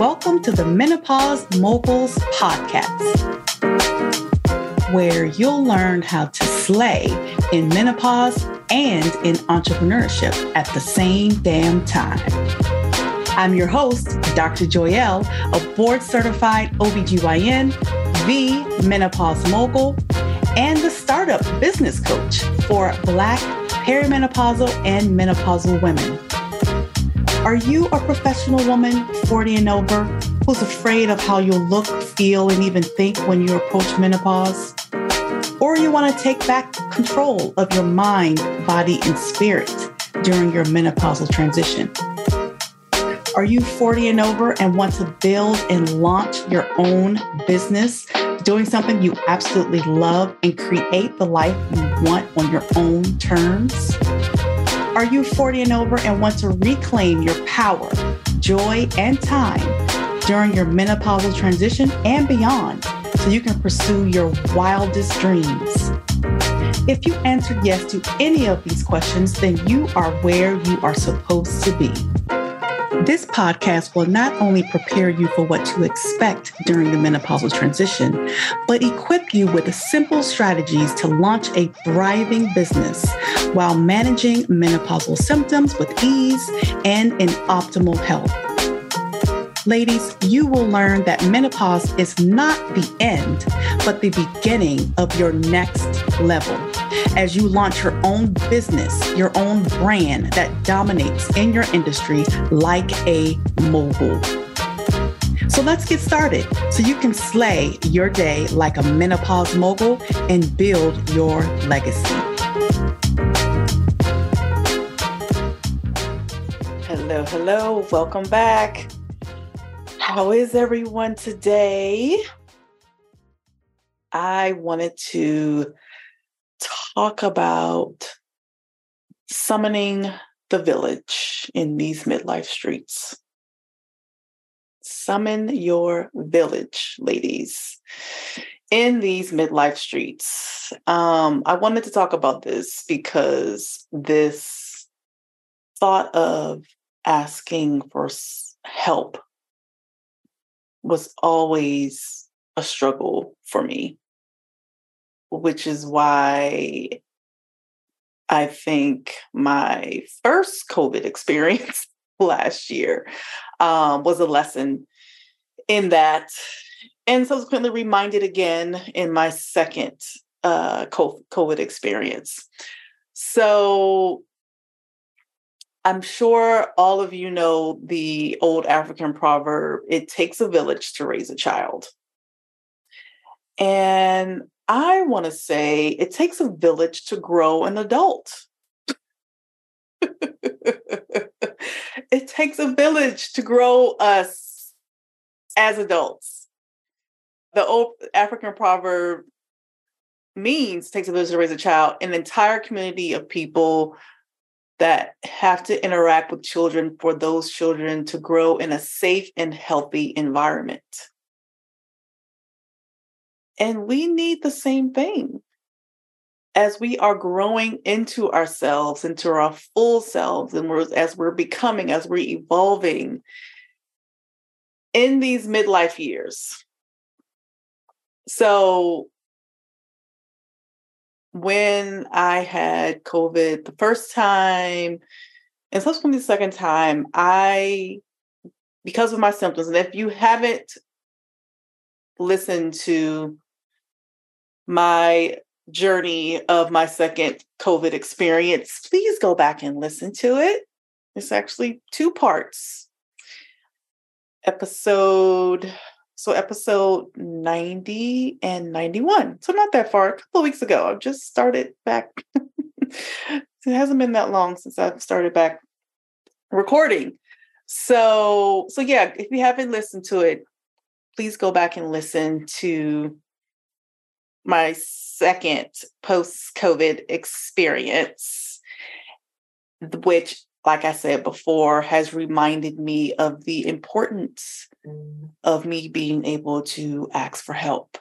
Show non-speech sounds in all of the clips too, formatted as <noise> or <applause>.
Welcome to the Menopause Moguls Podcast, where you'll learn how to slay in menopause and in entrepreneurship at the same damn time. I'm your host, Dr. Joyelle, a board certified OBGYN, the menopause mogul, and the startup business coach for Black perimenopausal and menopausal women. Are you a professional woman, 40 and over, who's afraid of how you'll look, feel, and even think when you approach menopause? Or you want to take back control of your mind, body, and spirit during your menopausal transition? Are you 40 and over and want to build and launch your own business, doing something you absolutely love and create the life you want on your own terms? Are you 40 and over and want to reclaim your power, joy, and time during your menopausal transition and beyond so you can pursue your wildest dreams? If you answered yes to any of these questions, then you are where you are supposed to be. This podcast will not only prepare you for what to expect during the menopausal transition, but equip you with simple strategies to launch a thriving business while managing menopausal symptoms with ease and in optimal health. Ladies, you will learn that menopause is not the end, but the beginning of your next level as you launch your own business, your own brand that dominates in your industry like a mogul. So let's get started so you can slay your day like a menopause mogul and build your legacy. Hello, hello, welcome back. How is everyone today? I wanted to talk about summoning the village in these midlife streets. Summon your village, ladies, in these midlife streets. Um, I wanted to talk about this because this thought of asking for help was always a struggle for me which is why I think my first COVID <laughs> experience last year um, was a lesson in that, and subsequently reminded again in my second uh, COVID experience. So I'm sure all of you know the old African proverb it takes a village to raise a child. And I want to say it takes a village to grow an adult. <laughs> it takes a village to grow us as adults. The old African proverb means takes a village to raise a child, an entire community of people that have to interact with children for those children to grow in a safe and healthy environment. And we need the same thing as we are growing into ourselves, into our full selves, and we're, as we're becoming, as we're evolving in these midlife years. So, when I had COVID the first time and subsequently the second time, I, because of my symptoms, and if you haven't listened to my journey of my second COVID experience, please go back and listen to it. It's actually two parts. Episode, so episode 90 and 91. So not that far, a couple of weeks ago. I've just started back. <laughs> it hasn't been that long since I've started back recording. So, so yeah, if you haven't listened to it, please go back and listen to my second post COVID experience, which, like I said before, has reminded me of the importance mm. of me being able to ask for help.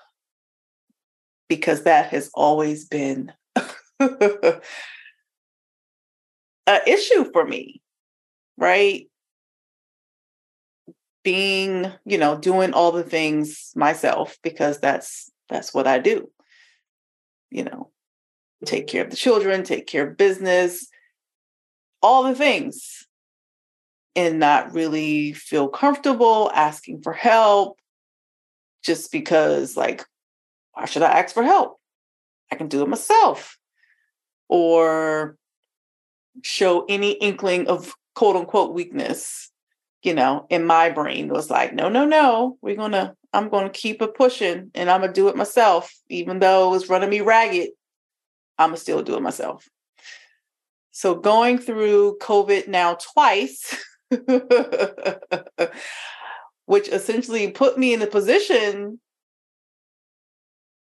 Because that has always been <laughs> an issue for me, right? being, you know, doing all the things myself because that's that's what I do. You know, take mm-hmm. care of the children, take care of business, all the things. And not really feel comfortable asking for help just because, like, why should I ask for help? I can do it myself. Or show any inkling of quote unquote weakness, you know, in my brain was like, no, no, no, we're gonna, I'm gonna keep it pushing and I'm gonna do it myself, even though it's running me ragged. I'm gonna still do it myself. So going through COVID now twice, <laughs> which essentially put me in a position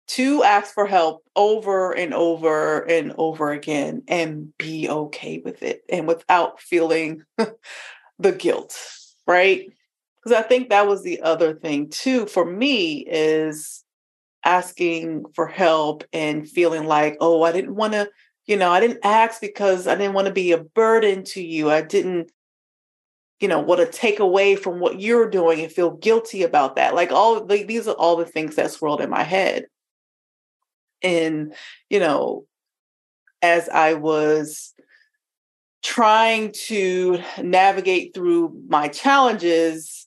to ask for help over and over and over again and be okay with it and without feeling <laughs> the guilt, right? Because I think that was the other thing too for me is asking for help and feeling like, oh, I didn't want to, you know, I didn't ask because I didn't want to be a burden to you. I didn't, you know, want to take away from what you're doing and feel guilty about that. Like all like, these are all the things that swirled in my head and you know as i was trying to navigate through my challenges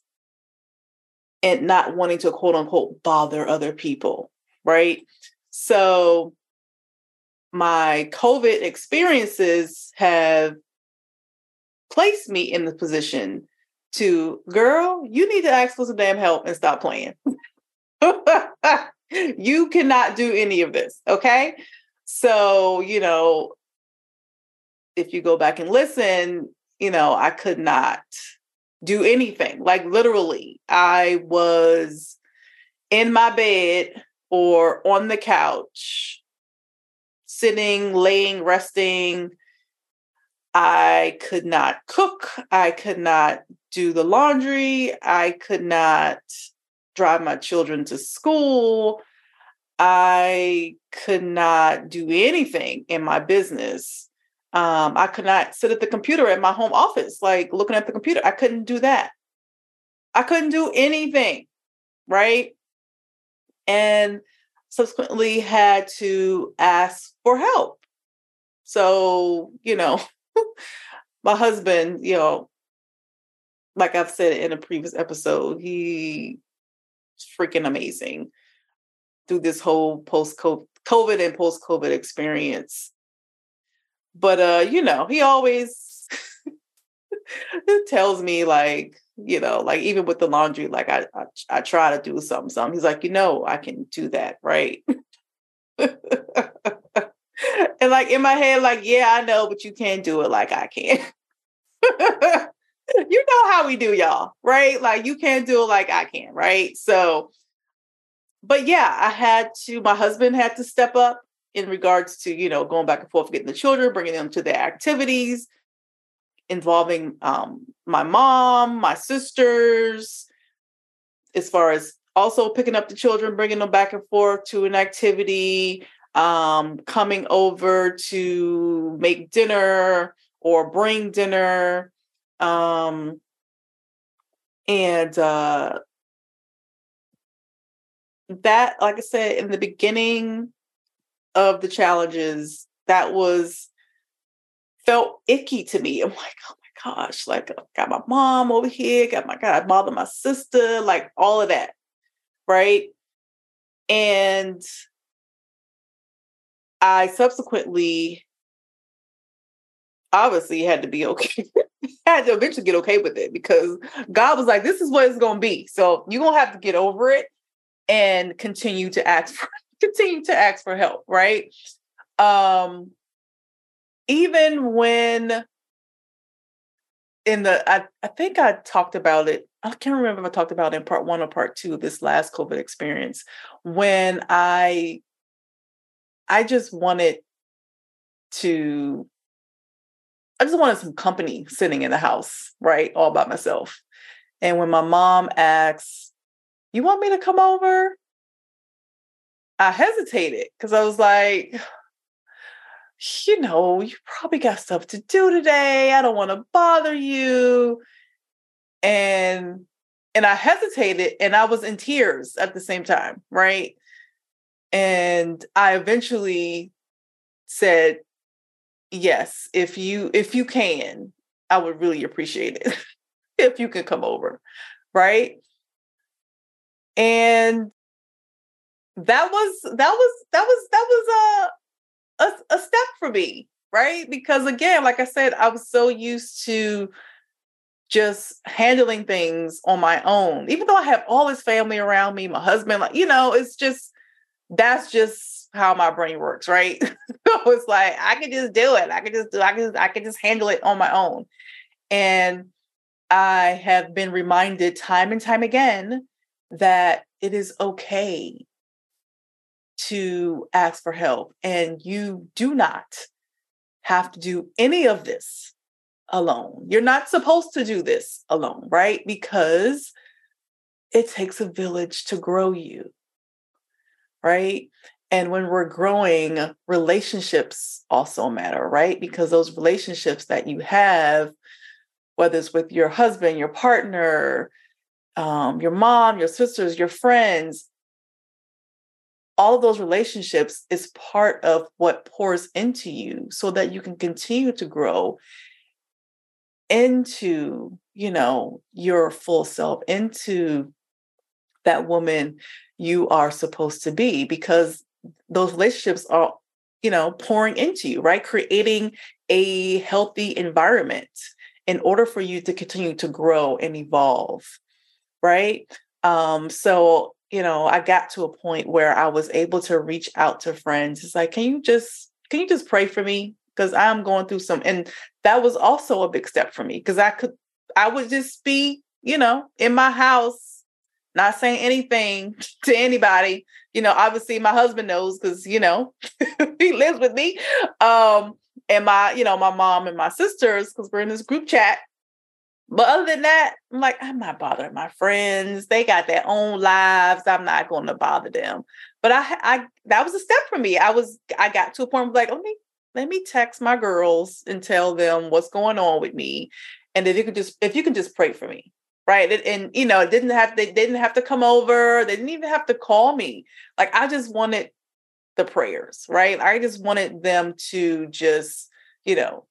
and not wanting to quote unquote bother other people right so my covid experiences have placed me in the position to girl you need to ask for some damn help and stop playing <laughs> you cannot do any of this. Okay. So, you know, if you go back and listen, you know, I could not do anything. Like literally, I was in my bed or on the couch, sitting, laying, resting. I could not cook. I could not do the laundry. I could not drive my children to school. I could not do anything in my business. Um, I could not sit at the computer at my home office, like looking at the computer. I couldn't do that. I couldn't do anything, right? And subsequently had to ask for help. So, you know, <laughs> my husband, you know, like I've said in a previous episode, he freaking amazing through this whole post COVID and post COVID experience. But uh, you know, he always <laughs> tells me like, you know, like even with the laundry, like I, I I try to do something, something. He's like, you know, I can do that, right? <laughs> and like in my head, like, yeah, I know, but you can't do it like I can. <laughs> you know how we do, y'all, right? Like you can't do it like I can, right? So, but yeah, I had to, my husband had to step up in regards to, you know, going back and forth, getting the children, bringing them to their activities, involving um, my mom, my sisters, as far as also picking up the children, bringing them back and forth to an activity, um, coming over to make dinner or bring dinner um, and uh, that, like I said, in the beginning of the challenges, that was felt icky to me. I'm like, oh my gosh, like I got my mom over here, got my God, I bother my sister, like all of that. Right. And I subsequently obviously had to be okay <laughs> had to eventually get okay with it because God was like, this is what it's gonna be. So you're gonna have to get over it and continue to ask <laughs> for continue to ask for help, right? Um even when in the I, I think I talked about it. I can't remember if I talked about it in part one or part two this last COVID experience when I I just wanted to I just wanted some company sitting in the house, right? All by myself. And when my mom asks, You want me to come over? I hesitated because I was like, You know, you probably got stuff to do today. I don't want to bother you. And and I hesitated and I was in tears at the same time, right? And I eventually said, yes, if you if you can, I would really appreciate it <laughs> if you could come over, right? And that was that was that was that was a, a a step for me, right? Because again, like I said, I was so used to just handling things on my own. Even though I have all this family around me, my husband, like, you know, it's just that's just how my brain works, right? <laughs> so it's like I can just do it. I can just do I can I can just handle it on my own. And I have been reminded time and time again that it is okay to ask for help and you do not have to do any of this alone. You're not supposed to do this alone, right? Because it takes a village to grow you, right? And when we're growing, relationships also matter, right? Because those relationships that you have, whether it's with your husband, your partner, um, your mom, your sisters, your friends, all of those relationships is part of what pours into you so that you can continue to grow into you know your full self into that woman you are supposed to be because those relationships are you know pouring into you right? Creating a healthy environment in order for you to continue to grow and evolve right? Um so you know i got to a point where i was able to reach out to friends it's like can you just can you just pray for me because I'm going through some, and that was also a big step for me because I could, I would just be, you know, in my house, not saying anything <laughs> to anybody. You know, obviously my husband knows because, you know, <laughs> he lives with me. Um, and my, you know, my mom and my sisters, because we're in this group chat. But other than that, I'm like, I'm not bothering my friends. They got their own lives. I'm not going to bother them. But I, I, that was a step for me. I was, I got to a point like, let me let me text my girls and tell them what's going on with me and if you could just if you can just pray for me right and, and, you know it didn't have they didn't have to come over they didn't even have to call me like i just wanted the prayers right i just wanted them to just you know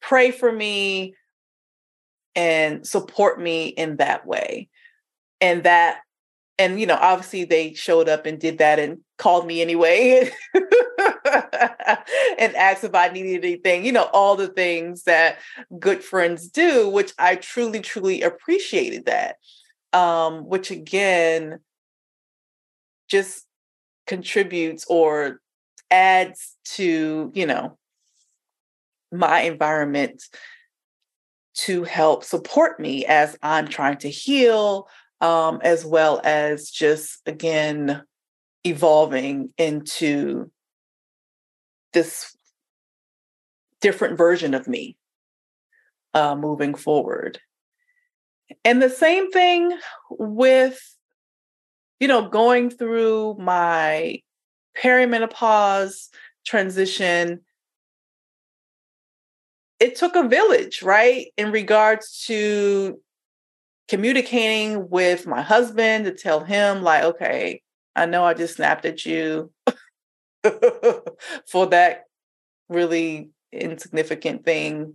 pray for me and support me in that way. And that and you know obviously they showed up and did that and called me anyway <laughs> and asked if i needed anything you know all the things that good friends do which i truly truly appreciated that. Um which again just contributes or adds to you know my environment to help support me as i'm trying to heal um, as well as just again evolving into this different version of me uh, moving forward. And the same thing with, you know, going through my perimenopause transition. It took a village, right? In regards to communicating with my husband to tell him, like, okay, I know I just snapped at you <laughs> for that really insignificant thing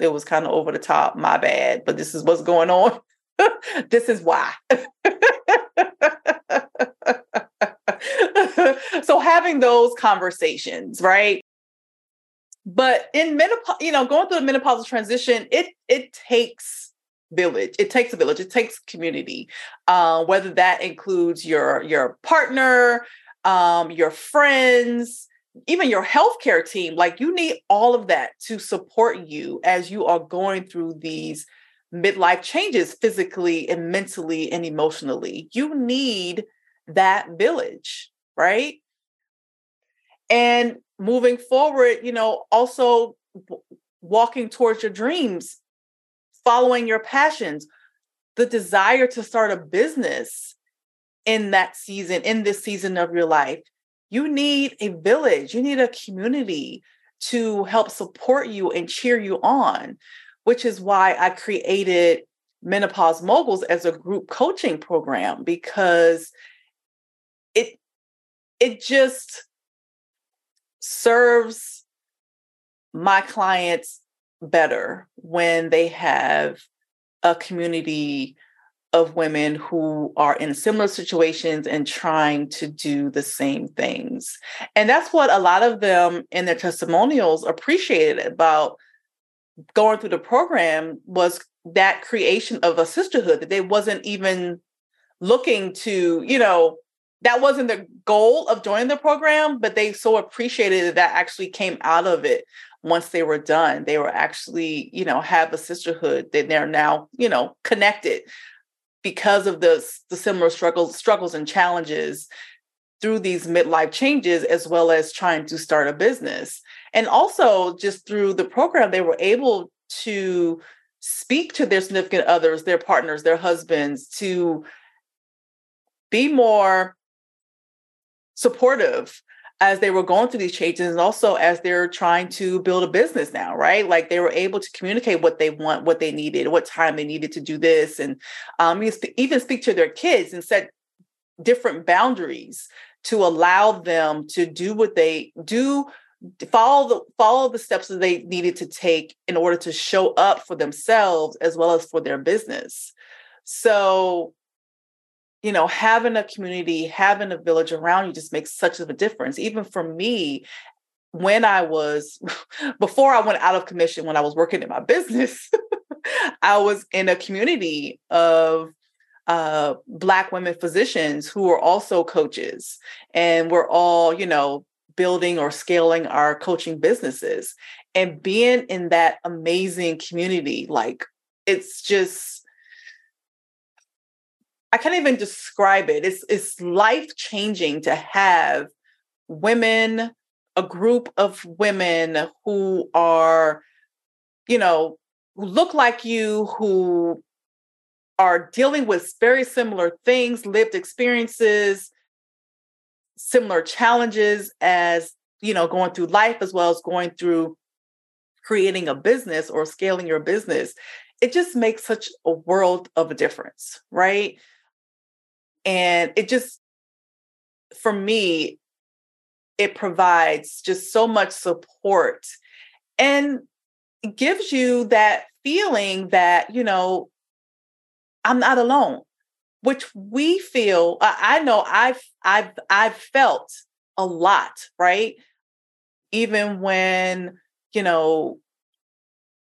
that was kind of over the top. My bad, but this is what's going on. <laughs> this is why. <laughs> so having those conversations, right? But in menopause, you know, going through the menopausal transition, it it takes village it takes a village it takes community. Uh, whether that includes your your partner um, your friends even your healthcare team like you need all of that to support you as you are going through these midlife changes physically and mentally and emotionally. You need that village right? And moving forward you know also walking towards your dreams following your passions, the desire to start a business in that season, in this season of your life. You need a village, you need a community to help support you and cheer you on, which is why I created menopause moguls as a group coaching program because it it just serves my clients better when they have a community of women who are in similar situations and trying to do the same things. And that's what a lot of them in their testimonials appreciated about going through the program was that creation of a sisterhood that they wasn't even looking to, you know, that wasn't the goal of joining the program, but they so appreciated that, that actually came out of it once they were done. They were actually, you know, have a sisterhood that they're now, you know, connected because of the, the similar struggles, struggles and challenges through these midlife changes, as well as trying to start a business. And also just through the program, they were able to speak to their significant others, their partners, their husbands, to be more supportive as they were going through these changes and also as they're trying to build a business now right? Like they were able to communicate what they want what they needed what time they needed to do this and um, even speak to their kids and set different boundaries to allow them to do what they do follow the follow the steps that they needed to take in order to show up for themselves as well as for their business. So you know, having a community, having a village around you just makes such of a difference. Even for me, when I was, <laughs> before I went out of commission, when I was working in my business, <laughs> I was in a community of uh, Black women physicians who were also coaches. And we're all, you know, building or scaling our coaching businesses. And being in that amazing community, like, it's just, I can't even describe it. It's it's life changing to have women, a group of women who are, you know, who look like you, who are dealing with very similar things, lived experiences, similar challenges as, you know, going through life as well as going through creating a business or scaling your business. It just makes such a world of a difference, right? And it just, for me, it provides just so much support and gives you that feeling that, you know, I'm not alone, which we feel, I know I've, I've, I've felt a lot, right? Even when, you know,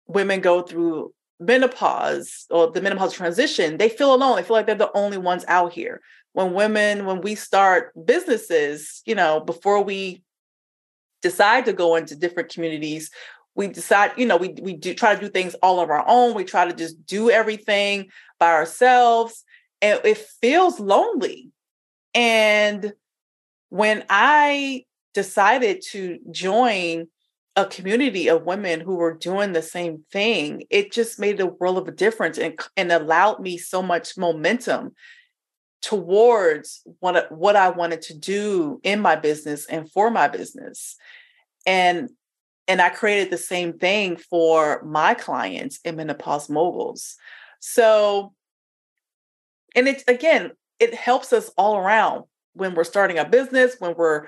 women go through menopause or the menopause transition, they feel alone. They feel like they're the only ones out here. When women, when we start businesses, you know, before we decide to go into different communities, we decide, you know, we we do try to do things all of our own. We try to just do everything by ourselves. And it feels lonely. And when I decided to join a community of women who were doing the same thing, it just made a world of a difference and, and allowed me so much momentum towards what, what I wanted to do in my business and for my business. And and I created the same thing for my clients in menopause moguls. So, and it again, it helps us all around when we're starting a business, when we're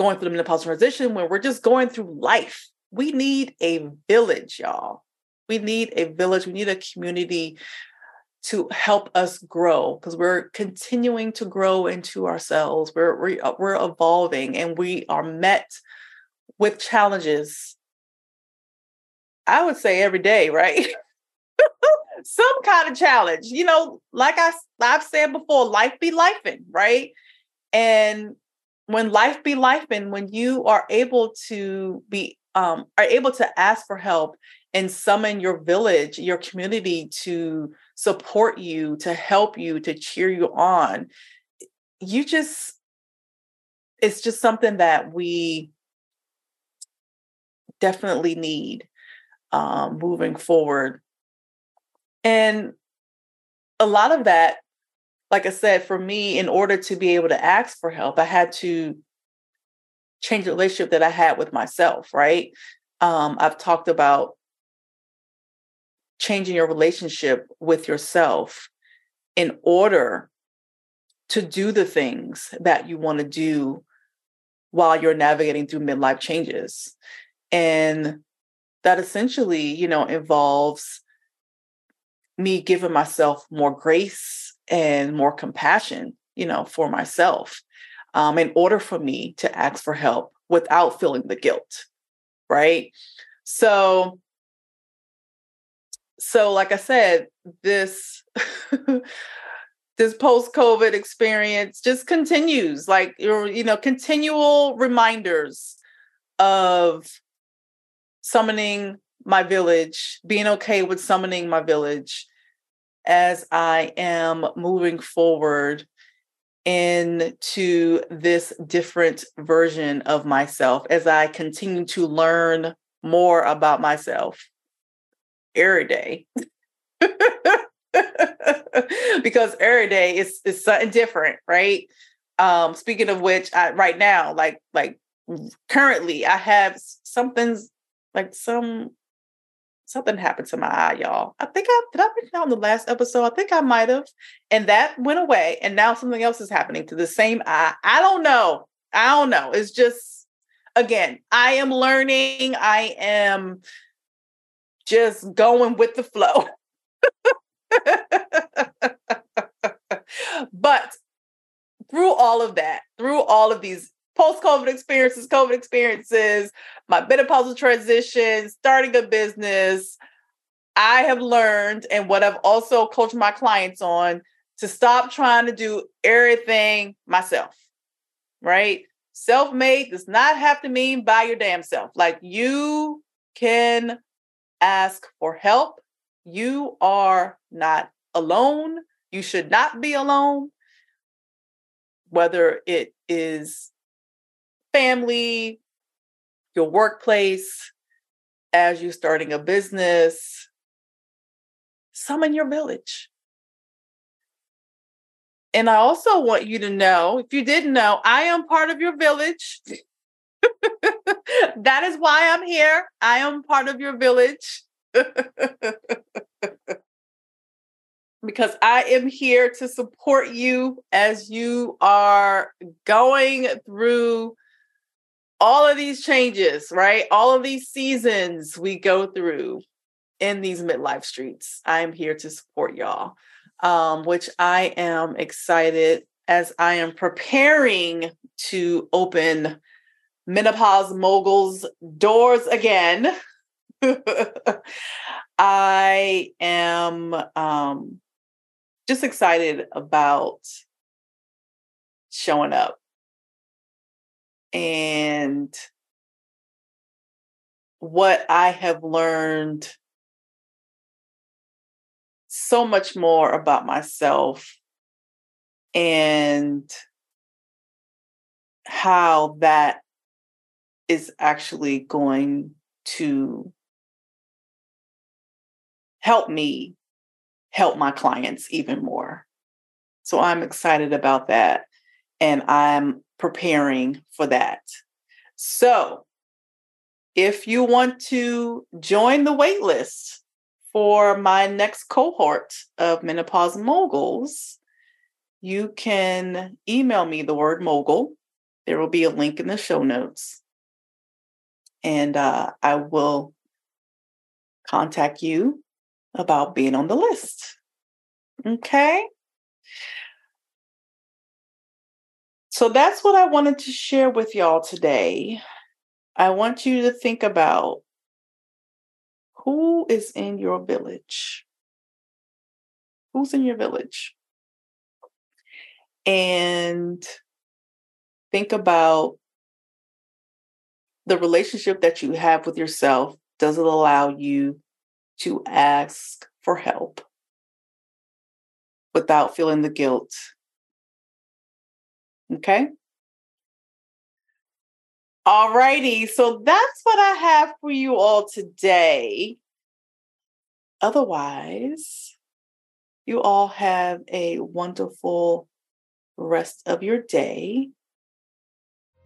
going through the menopause transition, when we're just going through life. We need a village, y'all. We need a village. We need a community to help us grow because we're continuing to grow into ourselves. We're, we're uh, we're evolving, and we are met with challenges. I would say every day, right? <laughs> Some kind of challenge, you know. Like I I've said before, life be lifing, right? And when life be life and when you are able to be um, are able to ask for help and summon your village your community to support you to help you to cheer you on you just it's just something that we definitely need um, moving forward. And a lot of that like I said, for me, in order to be able to ask for help, I had to change the relationship that I had with myself, right? Um, I've talked about changing your relationship with yourself in order to do the things that you want to do while you're navigating through midlife changes. And that essentially, you know, involves me giving myself more grace and more compassion, you know, for myself um, in order for me to ask for help without feeling the guilt. Right. So, so like I said, this <laughs> this post-COVID experience just continues, like you know, continual reminders of summoning my village, being okay with summoning my village as I am moving forward into this different version of myself as I continue to learn more about myself every day. <laughs> because every day is is something different, right? Um, speaking of which, I, right now, like like currently, I have something's like some something happened to my eye, y'all. I think I did I mention that on the last episode. I think I might have, and that went away, and now something else is happening to the same eye. I don't know. I don't know. It's just again, I am learning. I am just going with the flow. <laughs> but through all of that, through all of these post COVID experiences, COVID experiences, my menopausal transition, starting a business, I have learned and what I've also coached my clients on to stop trying to do everything myself, right? Self made does not have to mean by your damn self. Like you can ask for help. You are not alone. You should not be alone. Whether it is family, your workplace, as you're starting a business, summon your village. And I also want you to know if you didn't know, I am part of your village. <laughs> that is why I'm here. I am part of your village. <laughs> because I am here to support you as you are going through all of these changes, right? All of these seasons we go through in these midlife streets. I am here to support y'all, um, which I am excited as I am preparing to open Menopause Moguls doors again. <laughs> I am um, just excited about showing up and what I have learned so much more about myself and how that is actually going to help me help my clients even more. So I'm excited about that. And I'm preparing for that. So if you want to join the waitlist for my next cohort of menopause moguls, you can email me the word mogul. There will be a link in the show notes. And uh, I will contact you about being on the list. Okay. So that's what I wanted to share with y'all today. I want you to think about who is in your village? Who's in your village? And think about the relationship that you have with yourself. Does it allow you to ask for help without feeling the guilt. Okay. All righty. So that's what I have for you all today. Otherwise, you all have a wonderful rest of your day.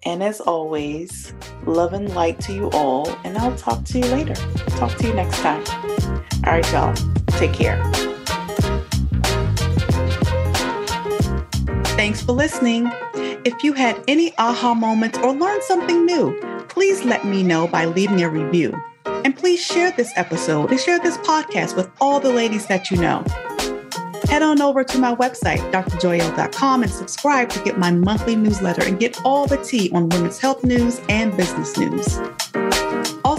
And as always, love and light to you all. And I'll talk to you later. Talk to you next time. All right, y'all. Take care. Thanks for listening. If you had any aha moments or learned something new, please let me know by leaving a review. And please share this episode and share this podcast with all the ladies that you know. Head on over to my website, drjoyelle.com, and subscribe to get my monthly newsletter and get all the tea on women's health news and business news.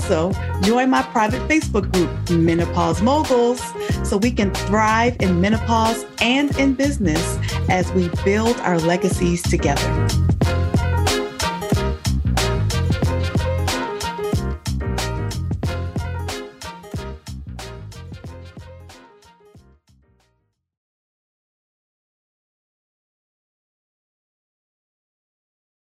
Also, join my private Facebook group, Menopause Moguls, so we can thrive in menopause and in business as we build our legacies together.